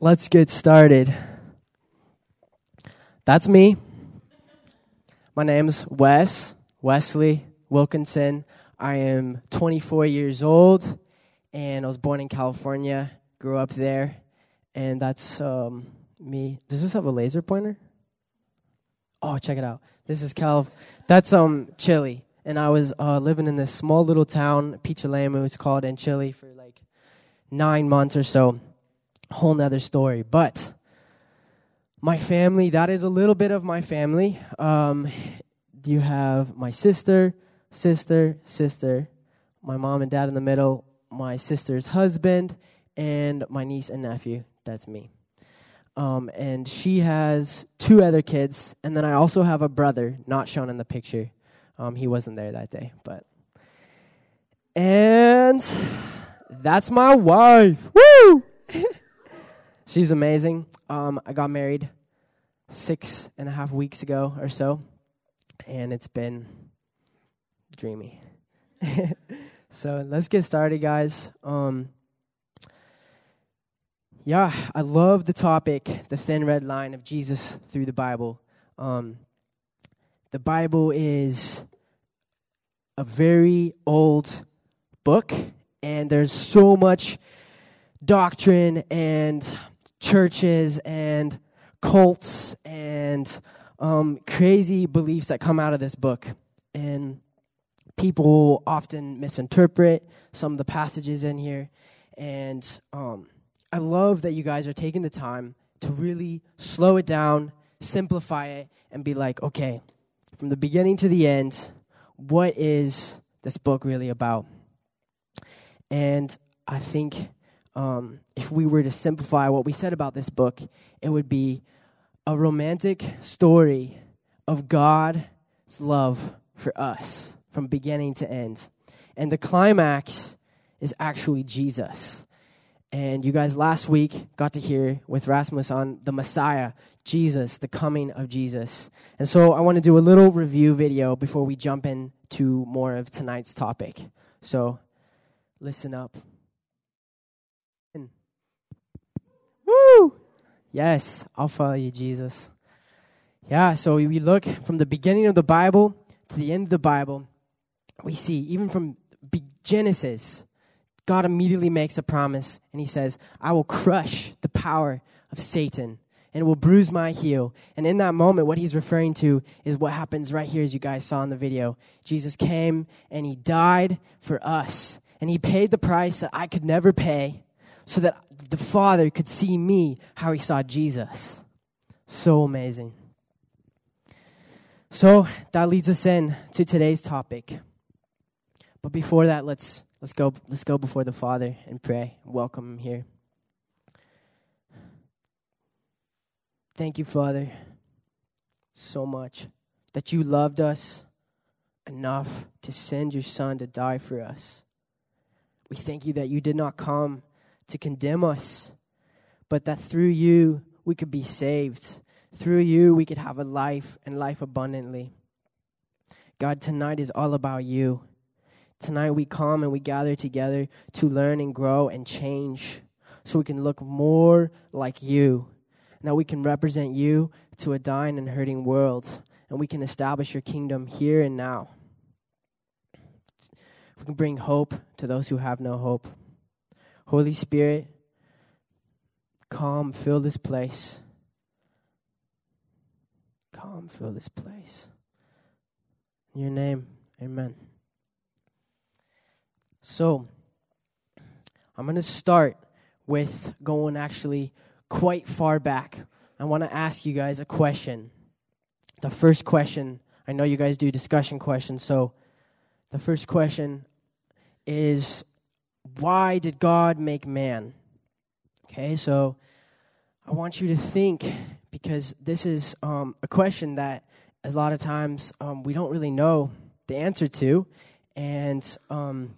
let's get started. That's me. My name's Wes, Wesley Wilkinson. I am 24 years old, and I was born in California, grew up there, and that's um, me. Does this have a laser pointer? Oh, check it out. This is Cal. That's um Chile, and I was uh, living in this small little town, Pichilemu, it's called, in Chile for like nine months or so. Whole nother story, but my family. That is a little bit of my family. Um, you have my sister, sister, sister, my mom and dad in the middle, my sister's husband, and my niece and nephew. That's me. Um, and she has two other kids, and then I also have a brother, not shown in the picture. Um, he wasn't there that day, but. And that's my wife. Woo! She's amazing. Um, I got married six and a half weeks ago or so, and it's been dreamy. so let's get started, guys. Um, yeah, I love the topic, the thin red line of Jesus through the Bible. Um, the Bible is a very old book, and there's so much doctrine and churches and cults and um, crazy beliefs that come out of this book. And people often misinterpret some of the passages in here. And um, I love that you guys are taking the time to really slow it down, simplify it, and be like, okay, from the beginning to the end, what is this book really about? And I think um, if we were to simplify what we said about this book, it would be a romantic story of God's love for us from beginning to end. And the climax is actually Jesus. And you guys last week got to hear with Rasmus on the Messiah, Jesus, the coming of Jesus. And so I want to do a little review video before we jump into more of tonight's topic. So listen up. Woo! Yes, I'll follow you, Jesus. Yeah, so we look from the beginning of the Bible to the end of the Bible, we see, even from Genesis, God immediately makes a promise and he says, I will crush the power of Satan and will bruise my heel. And in that moment, what he's referring to is what happens right here, as you guys saw in the video. Jesus came and he died for us, and he paid the price that I could never pay so that the Father could see me how he saw Jesus. So amazing. So that leads us in to today's topic. But before that, let's Let's go, let's go before the Father and pray. Welcome him here. Thank you, Father, so much that you loved us enough to send your Son to die for us. We thank you that you did not come to condemn us, but that through you we could be saved. Through you we could have a life and life abundantly. God, tonight is all about you. Tonight we come and we gather together to learn and grow and change so we can look more like you. Now we can represent you to a dying and hurting world and we can establish your kingdom here and now. We can bring hope to those who have no hope. Holy Spirit, come, fill this place. Come, fill this place. In your name, amen. So, I'm going to start with going actually quite far back. I want to ask you guys a question. The first question, I know you guys do discussion questions, so the first question is why did God make man? Okay, so I want you to think because this is um, a question that a lot of times um, we don't really know the answer to. And um,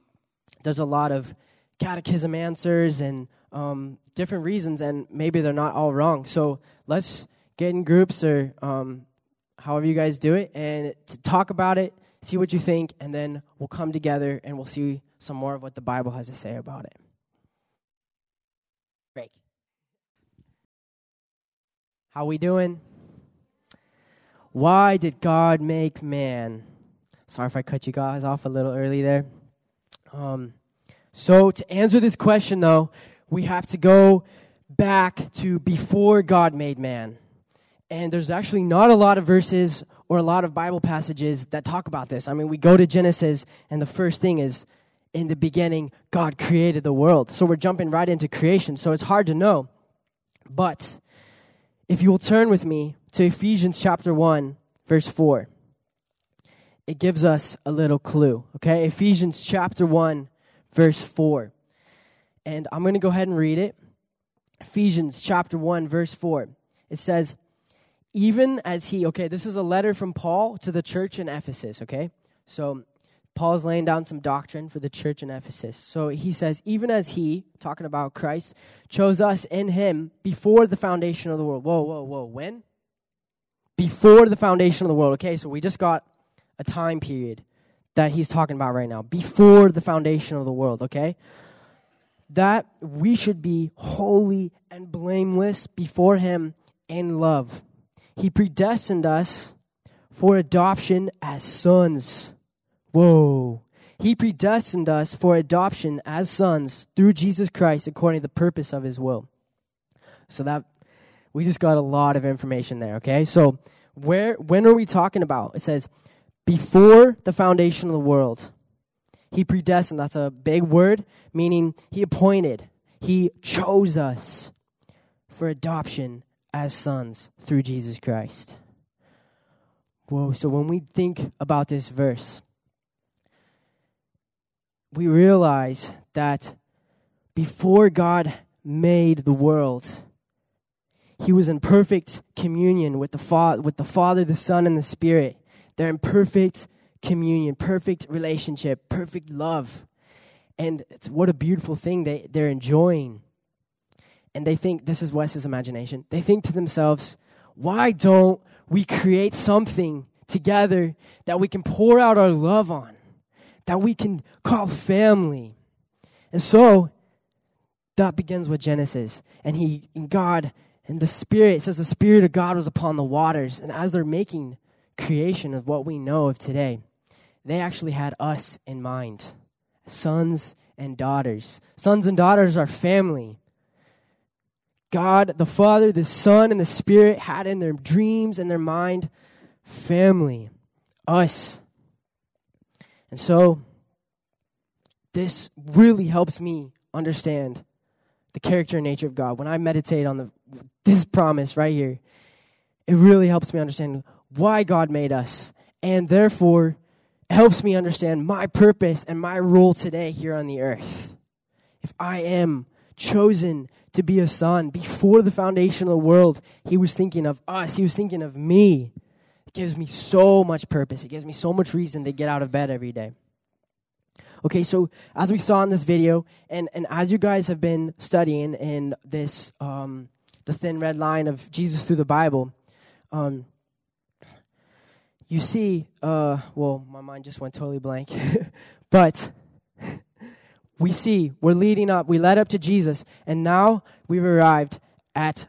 there's a lot of catechism answers and um, different reasons, and maybe they're not all wrong. So let's get in groups or um, however you guys do it and to talk about it, see what you think, and then we'll come together and we'll see some more of what the Bible has to say about it. Break. How we doing? Why did God make man? Sorry if I cut you guys off a little early there. Um, so to answer this question, though, we have to go back to before God made man. And there's actually not a lot of verses or a lot of Bible passages that talk about this. I mean, we go to Genesis, and the first thing is in the beginning, God created the world. So we're jumping right into creation. So it's hard to know. But if you will turn with me to Ephesians chapter 1, verse 4, it gives us a little clue. Okay? Ephesians chapter 1, verse 4. And I'm going to go ahead and read it. Ephesians chapter 1, verse 4. It says, Even as he, okay, this is a letter from Paul to the church in Ephesus, okay? So Paul's laying down some doctrine for the church in Ephesus. So he says, even as he, talking about Christ, chose us in him before the foundation of the world. Whoa, whoa, whoa. When? Before the foundation of the world. Okay, so we just got a time period that he's talking about right now. Before the foundation of the world, okay? That we should be holy and blameless before him in love. He predestined us for adoption as sons Whoa. He predestined us for adoption as sons through Jesus Christ according to the purpose of his will. So that we just got a lot of information there, okay? So where when are we talking about? It says before the foundation of the world. He predestined, that's a big word, meaning he appointed. He chose us for adoption as sons through Jesus Christ. Whoa, so when we think about this verse, we realize that before God made the world, he was in perfect communion with the, Fa- with the Father, the Son, and the Spirit. They're in perfect communion, perfect relationship, perfect love. And what a beautiful thing they, they're enjoying. And they think, this is Wes's imagination, they think to themselves, why don't we create something together that we can pour out our love on? That we can call family. And so that begins with Genesis. And he and God and the Spirit, it says the Spirit of God was upon the waters. And as they're making creation of what we know of today, they actually had us in mind. Sons and daughters. Sons and daughters are family. God, the Father, the Son, and the Spirit had in their dreams and their mind family, us. And so, this really helps me understand the character and nature of God. When I meditate on the, this promise right here, it really helps me understand why God made us. And therefore, helps me understand my purpose and my role today here on the earth. If I am chosen to be a son before the foundation of the world, He was thinking of us, He was thinking of me. It gives me so much purpose. It gives me so much reason to get out of bed every day. Okay, so as we saw in this video, and, and as you guys have been studying in this, um, the thin red line of Jesus through the Bible, um, you see, uh, well, my mind just went totally blank, but we see we're leading up, we led up to Jesus, and now we've arrived at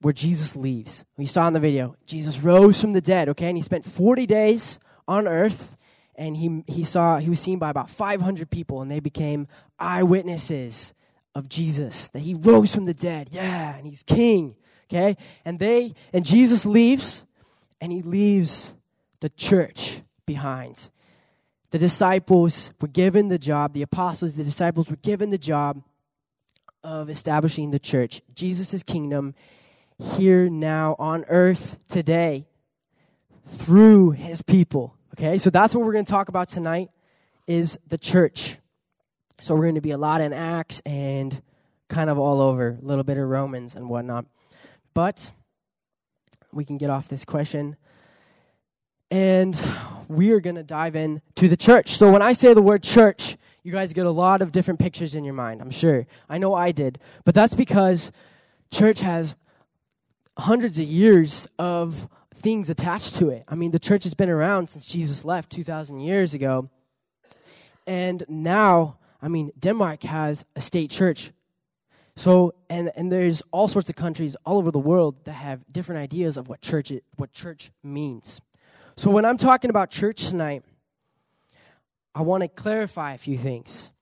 where Jesus leaves. We saw in the video, Jesus rose from the dead, okay, and he spent 40 days on earth, and he, he saw, he was seen by about 500 people, and they became eyewitnesses of Jesus, that he rose from the dead, yeah, and he's king, okay, and they, and Jesus leaves, and he leaves the church behind. The disciples were given the job, the apostles, the disciples were given the job of establishing the church, Jesus' kingdom, here now on earth today through his people. Okay, so that's what we're going to talk about tonight is the church. So we're going to be a lot in Acts and kind of all over, a little bit of Romans and whatnot. But we can get off this question. And we are going to dive in to the church. So when I say the word church, you guys get a lot of different pictures in your mind, I'm sure. I know I did. But that's because church has hundreds of years of things attached to it. I mean, the church has been around since Jesus left 2,000 years ago. And now, I mean, Denmark has a state church. So, and, and there's all sorts of countries all over the world that have different ideas of what church, it, what church means. So, when I'm talking about church tonight, I want to clarify a few things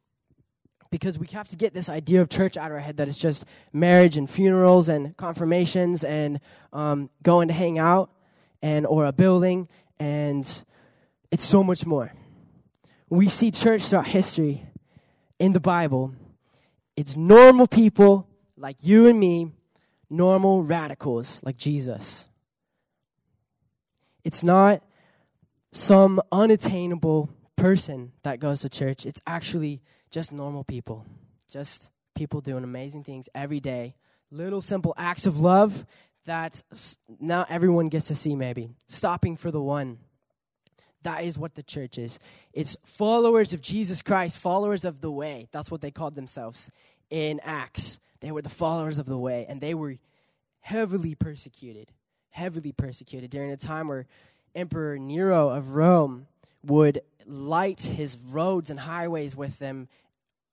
because we have to get this idea of church out of our head that it's just marriage and funerals and confirmations and um, going to hang out and or a building and it's so much more. We see church throughout history in the bible. It's normal people like you and me normal radicals like jesus. It's not some unattainable person that goes to church. It's actually just normal people, just people doing amazing things every day, little simple acts of love that not everyone gets to see, maybe. Stopping for the one. That is what the church is. It's followers of Jesus Christ, followers of the way. That's what they called themselves in Acts. They were the followers of the way, and they were heavily persecuted, heavily persecuted during a time where Emperor Nero of Rome would light his roads and highways with them,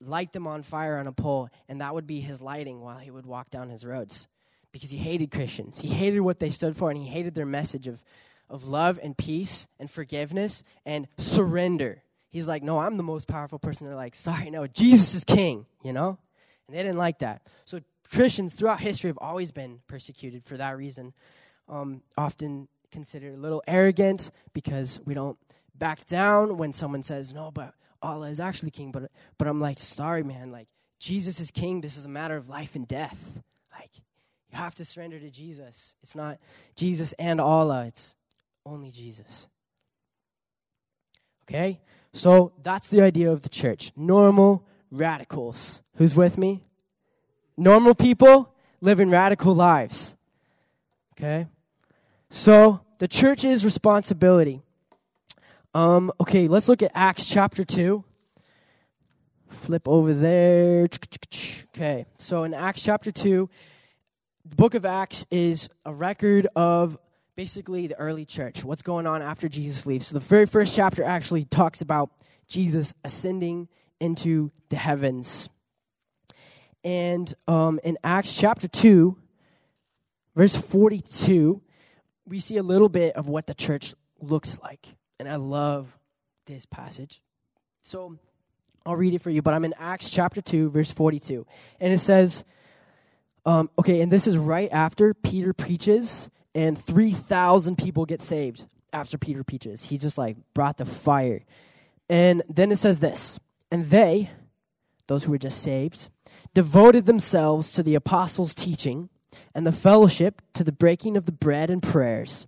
light them on fire on a pole, and that would be his lighting while he would walk down his roads. Because he hated Christians. He hated what they stood for, and he hated their message of, of love and peace and forgiveness and surrender. He's like, No, I'm the most powerful person. They're like, Sorry, no, Jesus is king, you know? And they didn't like that. So Christians throughout history have always been persecuted for that reason. Um, often considered a little arrogant because we don't back down when someone says, no, but Allah is actually king. But, but I'm like, sorry, man. Like, Jesus is king. This is a matter of life and death. Like, you have to surrender to Jesus. It's not Jesus and Allah, it's only Jesus. Okay? So that's the idea of the church. Normal radicals. Who's with me? Normal people living radical lives. Okay? So the church's responsibility um, okay, let's look at Acts chapter 2. Flip over there. Okay, so in Acts chapter 2, the book of Acts is a record of basically the early church, what's going on after Jesus leaves. So the very first chapter actually talks about Jesus ascending into the heavens. And um, in Acts chapter 2, verse 42, we see a little bit of what the church looks like. And I love this passage. So I'll read it for you, but I'm in Acts chapter 2, verse 42. And it says, um, okay, and this is right after Peter preaches, and 3,000 people get saved after Peter preaches. He just like brought the fire. And then it says this, and they, those who were just saved, devoted themselves to the apostles' teaching and the fellowship, to the breaking of the bread and prayers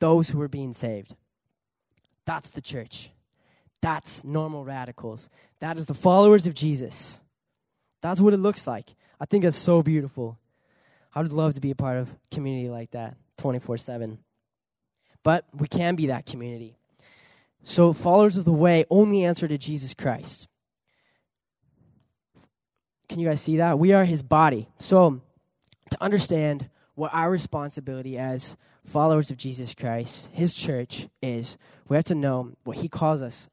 those who are being saved. That's the church. That's normal radicals. That is the followers of Jesus. That's what it looks like. I think it's so beautiful. I would love to be a part of community like that 24 7. But we can be that community. So, followers of the way only answer to Jesus Christ. Can you guys see that? We are his body. So, to understand what our responsibility as followers of Jesus Christ, his church, is we have to know what he calls us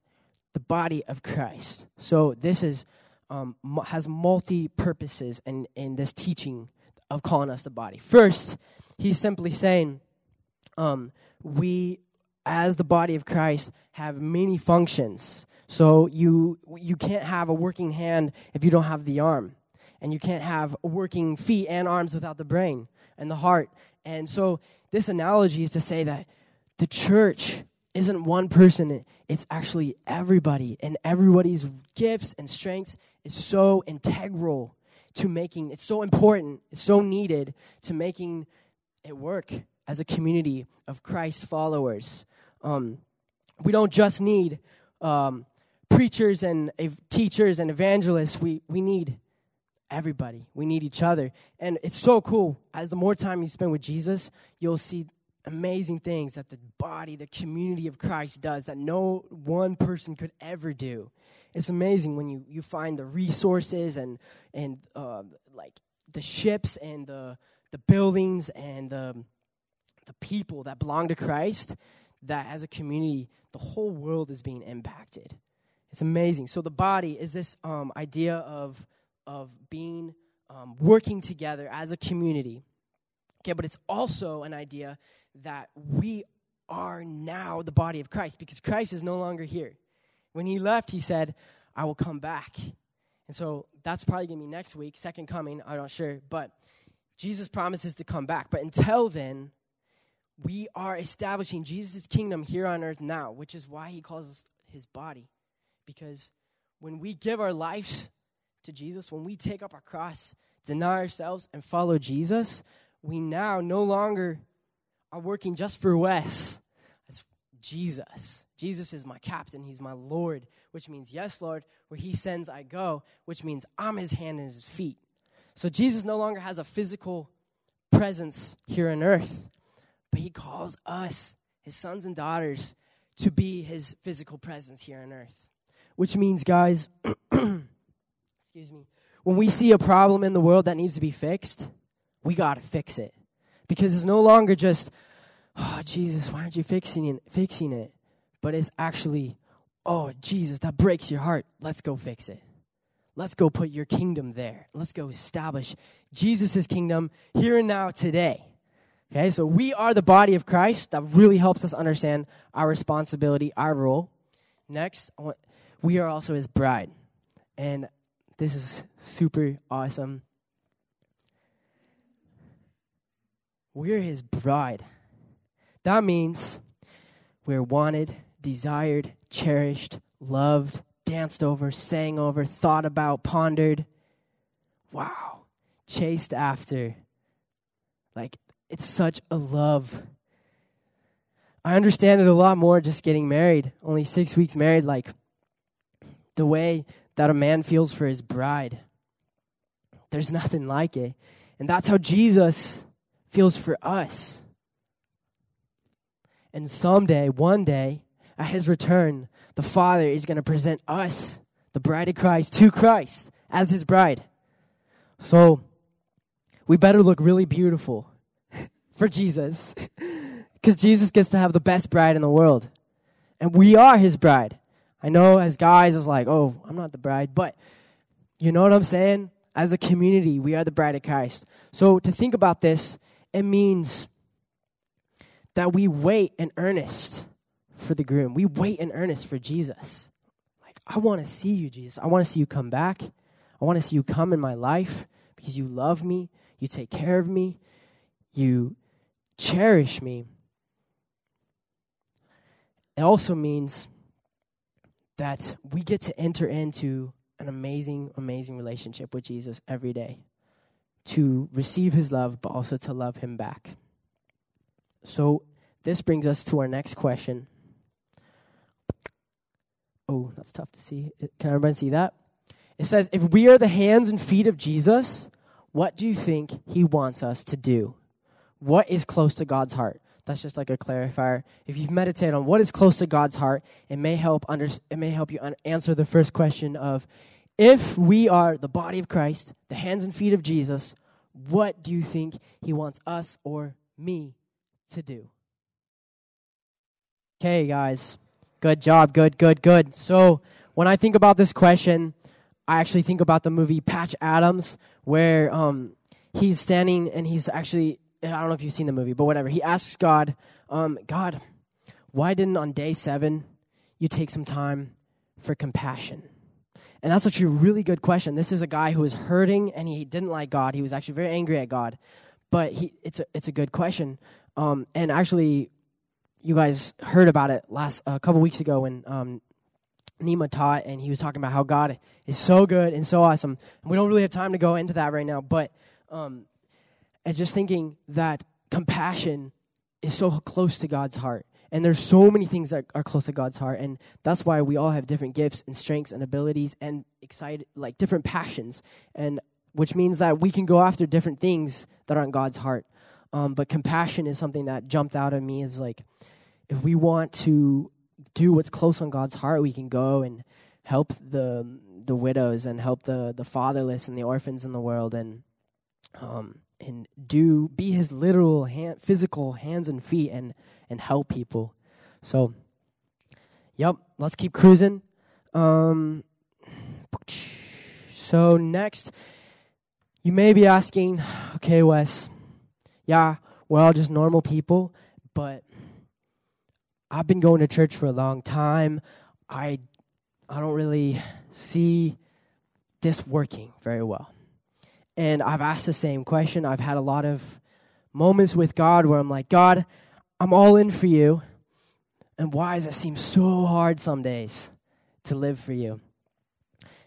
the body of Christ. So this is um, has multi purposes in, in this teaching of calling us the body. First, he's simply saying um, we, as the body of Christ, have many functions. So you you can't have a working hand if you don't have the arm, and you can't have working feet and arms without the brain and the heart. And so this analogy is to say that the church isn't one person, it's actually everybody. And everybody's gifts and strengths is so integral to making, it's so important, it's so needed to making it work as a community of Christ followers. Um, we don't just need um, preachers and teachers and evangelists, we, we need everybody. We need each other. And it's so cool. As the more time you spend with Jesus, you'll see amazing things that the body, the community of Christ does that no one person could ever do. It's amazing when you, you find the resources and, and uh, like the ships and the, the buildings and the, the people that belong to Christ, that as a community, the whole world is being impacted. It's amazing. So the body is this um, idea of, of being um, working together as a community. Okay, but it's also an idea that we are now the body of Christ because Christ is no longer here. When he left, he said, I will come back. And so that's probably going to be next week, second coming, I'm not sure. But Jesus promises to come back. But until then, we are establishing Jesus' kingdom here on earth now, which is why he calls us his body. Because when we give our lives to Jesus, when we take up our cross, deny ourselves, and follow Jesus, we now no longer are working just for Wes. It's Jesus. Jesus is my captain. He's my Lord, which means, yes, Lord, where he sends, I go, which means I'm his hand and his feet. So Jesus no longer has a physical presence here on earth, but he calls us, his sons and daughters, to be his physical presence here on earth. Which means, guys, excuse me, when we see a problem in the world that needs to be fixed, we got to fix it because it's no longer just, oh, Jesus, why aren't you fixing it? Fixing it? But it's actually, oh, Jesus, that breaks your heart. Let's go fix it. Let's go put your kingdom there. Let's go establish Jesus' kingdom here and now today. Okay, so we are the body of Christ. That really helps us understand our responsibility, our role. Next, we are also his bride. And this is super awesome. We're his bride. That means we're wanted, desired, cherished, loved, danced over, sang over, thought about, pondered. Wow. Chased after. Like, it's such a love. I understand it a lot more just getting married, only six weeks married, like the way that a man feels for his bride. There's nothing like it. And that's how Jesus feels for us. And someday, one day, at his return, the Father is going to present us, the bride of Christ, to Christ as his bride. So, we better look really beautiful for Jesus. Because Jesus gets to have the best bride in the world. And we are his bride. I know as guys, it's like, oh, I'm not the bride. But you know what I'm saying? As a community, we are the bride of Christ. So to think about this it means that we wait in earnest for the groom. We wait in earnest for Jesus. Like, I want to see you, Jesus. I want to see you come back. I want to see you come in my life because you love me, you take care of me, you cherish me. It also means that we get to enter into an amazing, amazing relationship with Jesus every day to receive his love, but also to love him back. So, this brings us to our next question. Oh, that's tough to see. Uh, can everyone see that? It says, If we are the hands and feet of Jesus, what do you think he wants us to do? What is close to God's heart? That's just like a clarifier. If you've meditated on what is close to God's heart, it may help under, it may help you un- answer the first question of if we are the body of Christ, the hands and feet of Jesus, what do you think he wants us or me to do? Okay, guys. Good job. Good, good, good. So, when I think about this question, I actually think about the movie Patch Adams, where um, he's standing and he's actually, I don't know if you've seen the movie, but whatever. He asks God, um, God, why didn't on day seven you take some time for compassion? And that's actually a really good question. This is a guy who was hurting and he didn't like God. He was actually very angry at God. But he, it's, a, it's a good question. Um, and actually, you guys heard about it last a couple weeks ago when um, Nima taught, and he was talking about how God is so good and so awesome. And we don't really have time to go into that right now, but um, and just thinking that compassion is so close to God's heart. And there's so many things that are close to God's heart. And that's why we all have different gifts and strengths and abilities and excited, like different passions. And which means that we can go after different things that are in God's heart. Um, but compassion is something that jumped out at me as like, if we want to do what's close on God's heart, we can go and help the the widows and help the the fatherless and the orphans in the world and um and do be his literal hand, physical hands and feet and and help people. So, yep, let's keep cruising. Um, so next, you may be asking, okay, Wes, yeah, we're all just normal people, but I've been going to church for a long time. I I don't really see this working very well. And I've asked the same question. I've had a lot of moments with God where I'm like, God, I'm all in for you. And why does it seem so hard some days to live for you?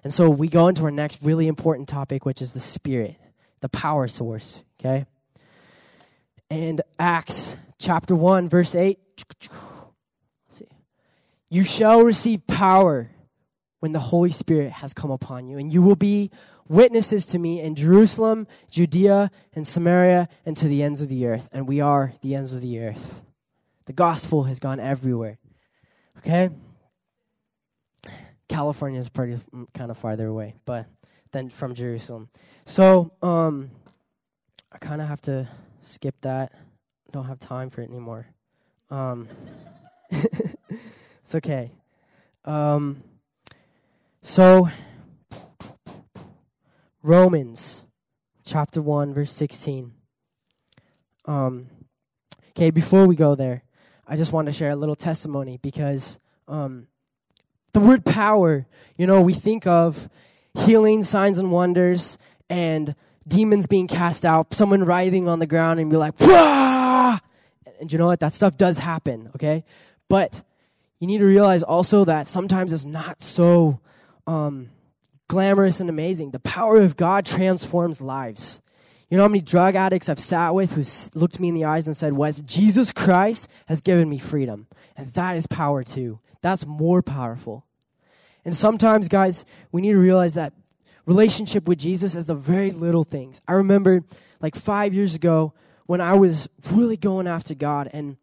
And so we go into our next really important topic, which is the Spirit, the power source, okay? And Acts chapter 1, verse 8. See. You shall receive power when the Holy Spirit has come upon you, and you will be witnesses to me in Jerusalem, Judea, and Samaria, and to the ends of the earth. And we are the ends of the earth. The gospel has gone everywhere. Okay? California is pretty mm, kind of farther away, but then from Jerusalem. So, um, I kind of have to skip that. Don't have time for it anymore. Um, it's okay. Um, so, Romans chapter 1, verse 16. Um, okay, before we go there, I just want to share a little testimony because um, the word power, you know, we think of healing, signs, and wonders, and demons being cast out, someone writhing on the ground and be like, Wah! and you know what? That stuff does happen, okay? But you need to realize also that sometimes it's not so um, glamorous and amazing. The power of God transforms lives. You know how many drug addicts I've sat with who looked me in the eyes and said, Wes, Jesus Christ has given me freedom. And that is power too. That's more powerful. And sometimes, guys, we need to realize that relationship with Jesus is the very little things. I remember like five years ago when I was really going after God, and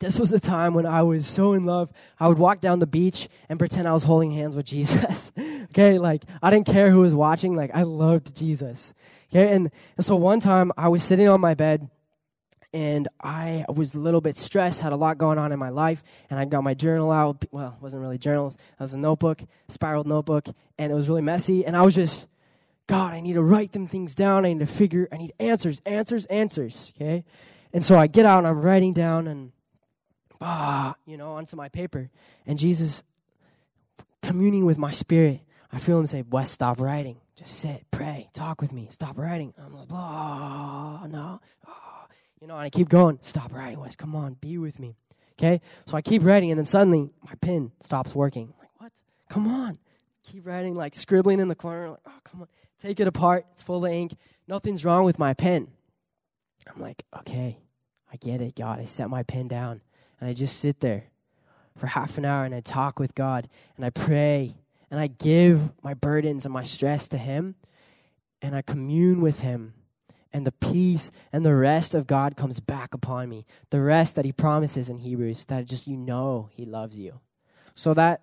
this was the time when I was so in love. I would walk down the beach and pretend I was holding hands with Jesus. okay, like I didn't care who was watching, like I loved Jesus. Okay, and, and so one time I was sitting on my bed and I was a little bit stressed, had a lot going on in my life, and I got my journal out. Well, it wasn't really journals, it was a notebook, spiraled notebook, and it was really messy. And I was just, God, I need to write them things down. I need to figure, I need answers, answers, answers, okay? And so I get out and I'm writing down and, ah, you know, onto my paper. And Jesus, communing with my spirit, I feel him say, Wes, stop writing. Just sit, pray, talk with me. Stop writing. I'm like, blah, no. You know, and I keep going. Stop writing, Wes. Come on, be with me. Okay? So I keep writing, and then suddenly my pen stops working. I'm like, what? Come on. Keep writing, like scribbling in the corner. Like, oh, come on. Take it apart. It's full of ink. Nothing's wrong with my pen. I'm like, okay, I get it, God. I set my pen down, and I just sit there for half an hour, and I talk with God, and I pray, and I give my burdens and my stress to Him, and I commune with Him and the peace and the rest of God comes back upon me. The rest that he promises in Hebrews that just you know he loves you. So that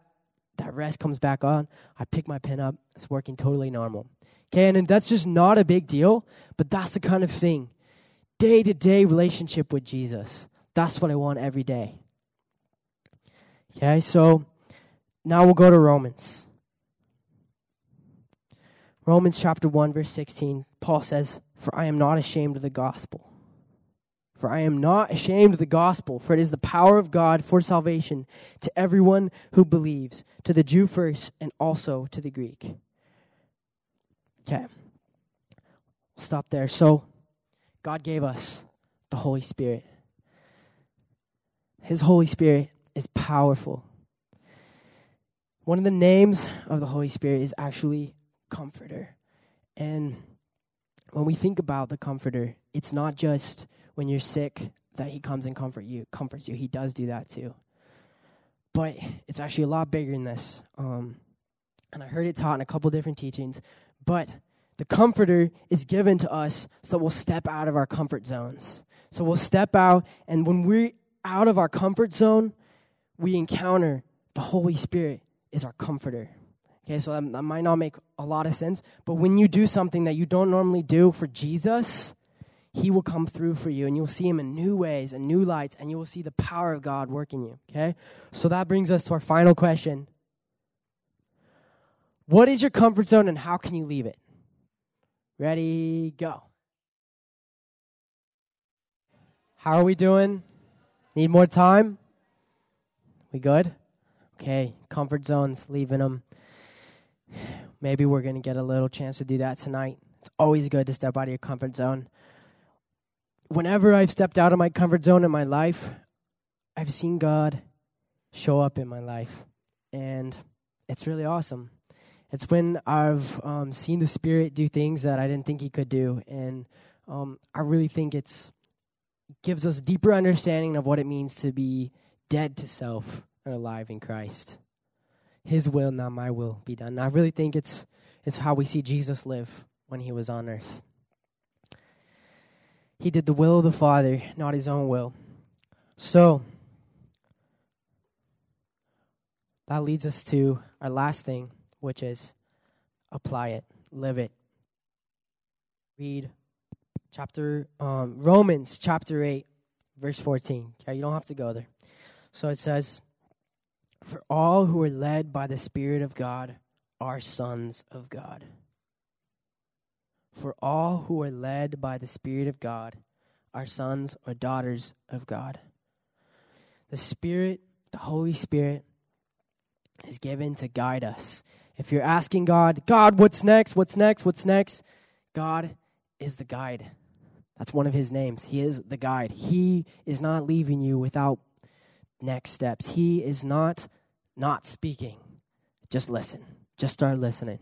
that rest comes back on. I pick my pen up. It's working totally normal. Okay, and that's just not a big deal, but that's the kind of thing. Day to day relationship with Jesus. That's what I want every day. Okay, so now we'll go to Romans. Romans chapter 1, verse 16, Paul says, For I am not ashamed of the gospel. For I am not ashamed of the gospel, for it is the power of God for salvation to everyone who believes, to the Jew first, and also to the Greek. Okay. Stop there. So, God gave us the Holy Spirit. His Holy Spirit is powerful. One of the names of the Holy Spirit is actually comforter. And when we think about the comforter, it's not just when you're sick that he comes and comfort you, comforts you. He does do that too. But it's actually a lot bigger than this. Um, and I heard it taught in a couple different teachings. But the Comforter is given to us so that we'll step out of our comfort zones. So we'll step out, and when we're out of our comfort zone, we encounter the Holy Spirit is our comforter. Okay, so that, that might not make a lot of sense, but when you do something that you don't normally do for Jesus, he will come through for you and you'll see him in new ways and new lights and you will see the power of God working you. Okay? So that brings us to our final question. What is your comfort zone and how can you leave it? Ready, go. How are we doing? Need more time? We good? Okay, comfort zones, leaving them. Maybe we're going to get a little chance to do that tonight. It's always good to step out of your comfort zone whenever I've stepped out of my comfort zone in my life, I've seen God show up in my life. And it's really awesome. It's when I've um, seen the Spirit do things that I didn't think He could do. And um, I really think it's gives us a deeper understanding of what it means to be dead to self and alive in Christ. His will, not my will, be done. And I really think it's it's how we see Jesus live when he was on earth. He did the will of the Father, not his own will. So, that leads us to our last thing, which is apply it, live it. Read chapter um, Romans chapter 8, verse 14. Okay, you don't have to go there. So it says, For all who are led by the Spirit of God are sons of God. For all who are led by the Spirit of God are sons or daughters of God. The Spirit, the Holy Spirit, is given to guide us. If you're asking God, God, what's next? What's next? What's next? God is the guide. That's one of his names. He is the guide. He is not leaving you without next steps. He is not not speaking. Just listen. Just start listening.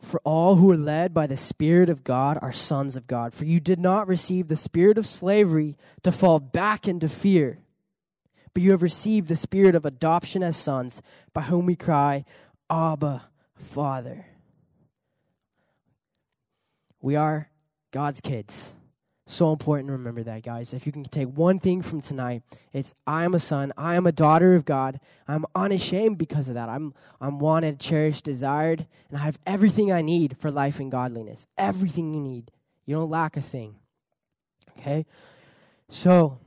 For all who are led by the Spirit of God are sons of God. For you did not receive the spirit of slavery to fall back into fear, but you have received the spirit of adoption as sons, by whom we cry, Abba, Father. We are God's kids. So important to remember that, guys. If you can take one thing from tonight, it's I am a son, I am a daughter of God. I'm unashamed because of that. I'm I'm wanted, cherished, desired, and I have everything I need for life and godliness. Everything you need. You don't lack a thing. Okay? So,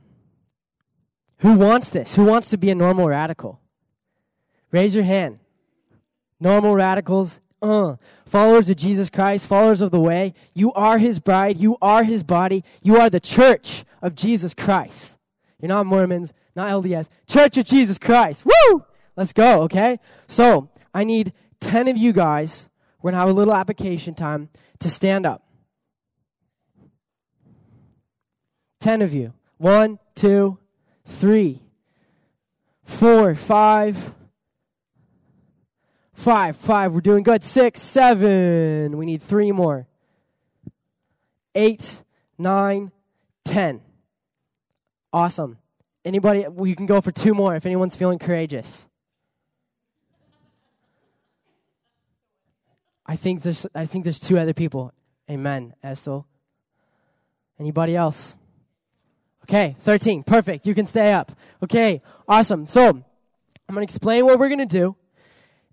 who wants this? Who wants to be a normal radical? Raise your hand. Normal radicals uh, followers of Jesus Christ, followers of the way, you are his bride, you are his body, you are the church of Jesus Christ. You're not Mormons, not LDS, Church of Jesus Christ. Woo! Let's go, okay? So, I need 10 of you guys, we're gonna have a little application time to stand up. 10 of you. One, two, three, four, five, Five, five, we're doing good. Six, seven, we need three more. Eight, nine, ten. Awesome. Anybody, we can go for two more if anyone's feeling courageous. I think there's, I think there's two other people. Amen, Estel. Anybody else? Okay, 13. Perfect. You can stay up. Okay, awesome. So, I'm going to explain what we're going to do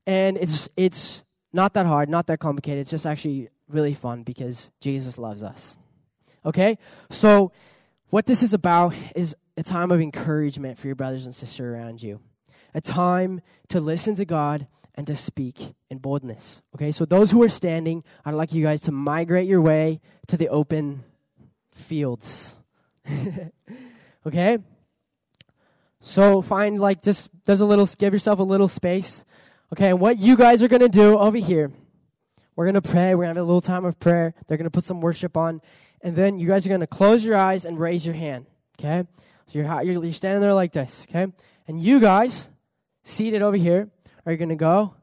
and it's it's not that hard, not that complicated. It's just actually really fun because Jesus loves us. Okay? So what this is about is a time of encouragement for your brothers and sisters around you. A time to listen to God and to speak in boldness. Okay? So those who are standing, I'd like you guys to migrate your way to the open fields. okay? So find like just there's a little give yourself a little space Okay, and what you guys are going to do over here, we're going to pray. We're going to have a little time of prayer. They're going to put some worship on. And then you guys are going to close your eyes and raise your hand. Okay? So you're, you're, standing there like this. Okay? And you guys, seated over here, are going to go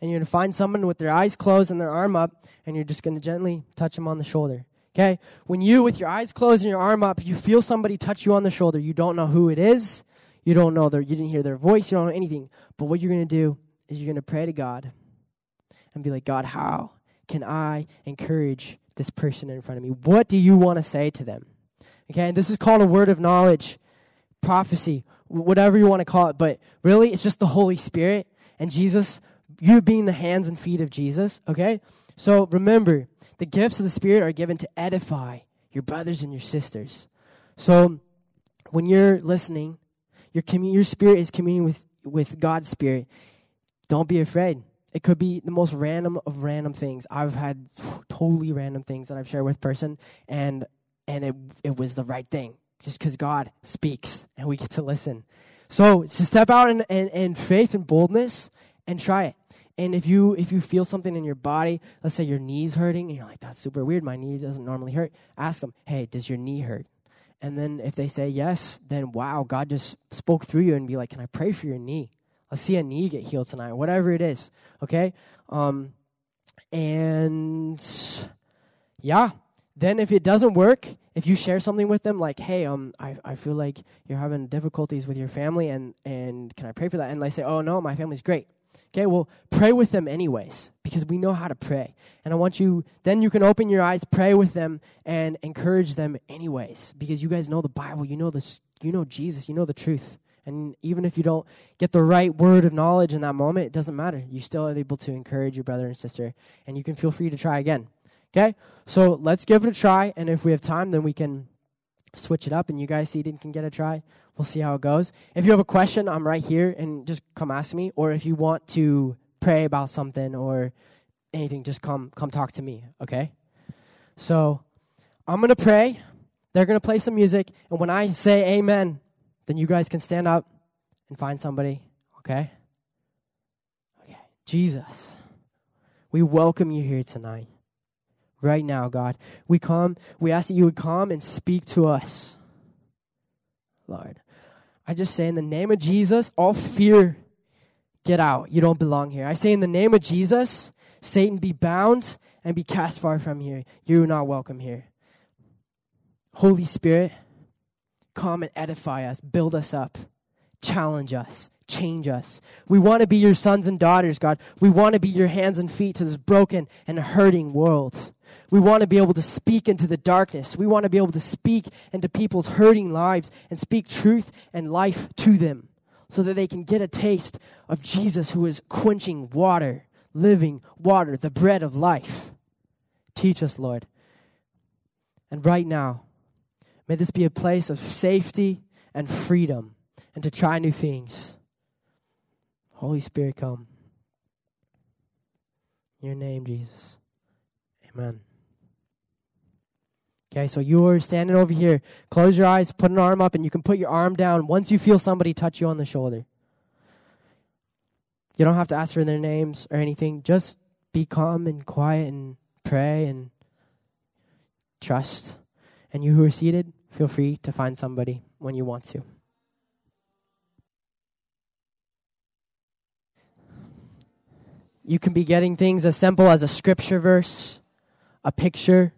and you're going to find someone with their eyes closed and their arm up, and you're just going to gently touch them on the shoulder. Okay? When you, with your eyes closed and your arm up, you feel somebody touch you on the shoulder, you don't know who it is. You don't know their, you didn't hear their voice. You don't know anything. But what you're going to do is you're going to pray to God. and be like, God, how can I encourage this person in front of me? What do you want to say to them? Okay, and this is called a word of knowledge, prophecy, whatever you want to call it. But really, it's just the Holy Spirit and Jesus, you being the hands and feet of Jesus. Okay, so remember, the gifts of the Spirit are given to edify your brothers and your sisters. So when you're listening, your commun- your spirit is communing with with God's spirit. Don't be afraid. It could be the most random of random things. I've had totally random things that I've shared with person, and and it it was the right thing just because God speaks and we get to listen. So to step out in, in, in faith and boldness and try it. And if you if you feel something in your body, let's say your knee's hurting, and you're like, "That's super weird. My knee doesn't normally hurt." Ask them, "Hey, does your knee hurt?" And then if they say yes, then wow, God just spoke through you and be like, "Can I pray for your knee?" Let's see a knee get healed tonight, whatever it is. Okay, um, and yeah, then if it doesn't work, if you share something with them, like, "Hey, um, I I feel like you're having difficulties with your family, and and can I pray for that?" And they say, "Oh no, my family's great." Okay, well, pray with them anyways, because we know how to pray. And I want you, then you can open your eyes, pray with them, and encourage them anyways, because you guys know the Bible, you know this, you know Jesus, you know the truth. And even if you don't get the right word of knowledge in that moment, it doesn't matter. You still are able to encourage your brother and sister, and you can feel free to try again. Okay? So let's give it a try, and if we have time, then we can switch it up, and you guys seated can get a try. We'll see how it goes. If you have a question, I'm right here, and just come ask me. Or if you want to pray about something or anything, just come come talk to me. Okay. So I'm gonna pray. They're gonna play some music, and when I say Amen, then you guys can stand up and find somebody. Okay. Okay. Jesus, we welcome you here tonight right now, God. We come, we ask that you would come and speak to us, Lord. I just say in the name of Jesus, all fear, get out. You don't belong here. I say in the name of Jesus, Satan be bound and be cast far from here. You are not welcome here. Holy Spirit, come and edify us, build us up, challenge us, change us. We want to be your sons and daughters, God. We want to be your hands and feet to this broken and hurting world. We want to be able to speak into the darkness. We want to be able to speak into people's hurting lives and speak truth and life to them so that they can get a taste of Jesus who is quenching water, living water, the bread of life. Teach us, Lord. And right now, may this be a place of safety and freedom and to try new things. Holy Spirit, come. In your name, Jesus. Amen. Okay, so you're standing over here. Close your eyes, put an arm up, and you can put your arm down once you feel somebody touch you on the shoulder. You don't have to ask for their names or anything. Just be calm and quiet and pray and trust. And you who are seated, feel free to find somebody when you want to. You can be getting things as simple as a scripture verse, a picture,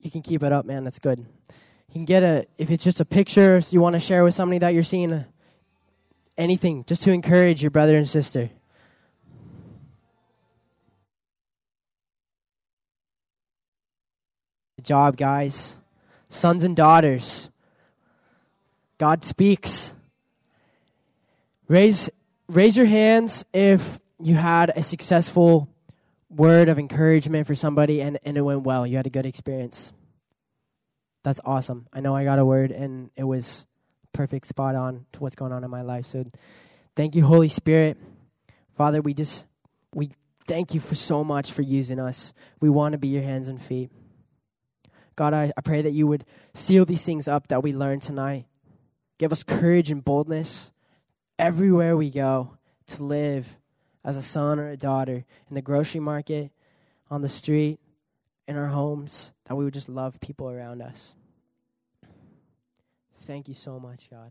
you can keep it up, man. That's good. You can get a, if it's just a picture you want to share with somebody that you're seeing, uh, anything just to encourage your brother and sister. Good job, guys. Sons and daughters. God speaks. Raise, raise your hands if you had a successful word of encouragement for somebody and, and it went well. You had a good experience. That's awesome. I know I got a word and it was perfect, spot on to what's going on in my life. So thank you, Holy Spirit. Father, we just, we thank you for so much for using us. We want to be your hands and feet. God, I, I pray that you would seal these things up that we learned tonight. Give us courage and boldness everywhere we go to live as a son or a daughter in the grocery market, on the street, in our homes, that we would just love people around us. Thank you so much, God.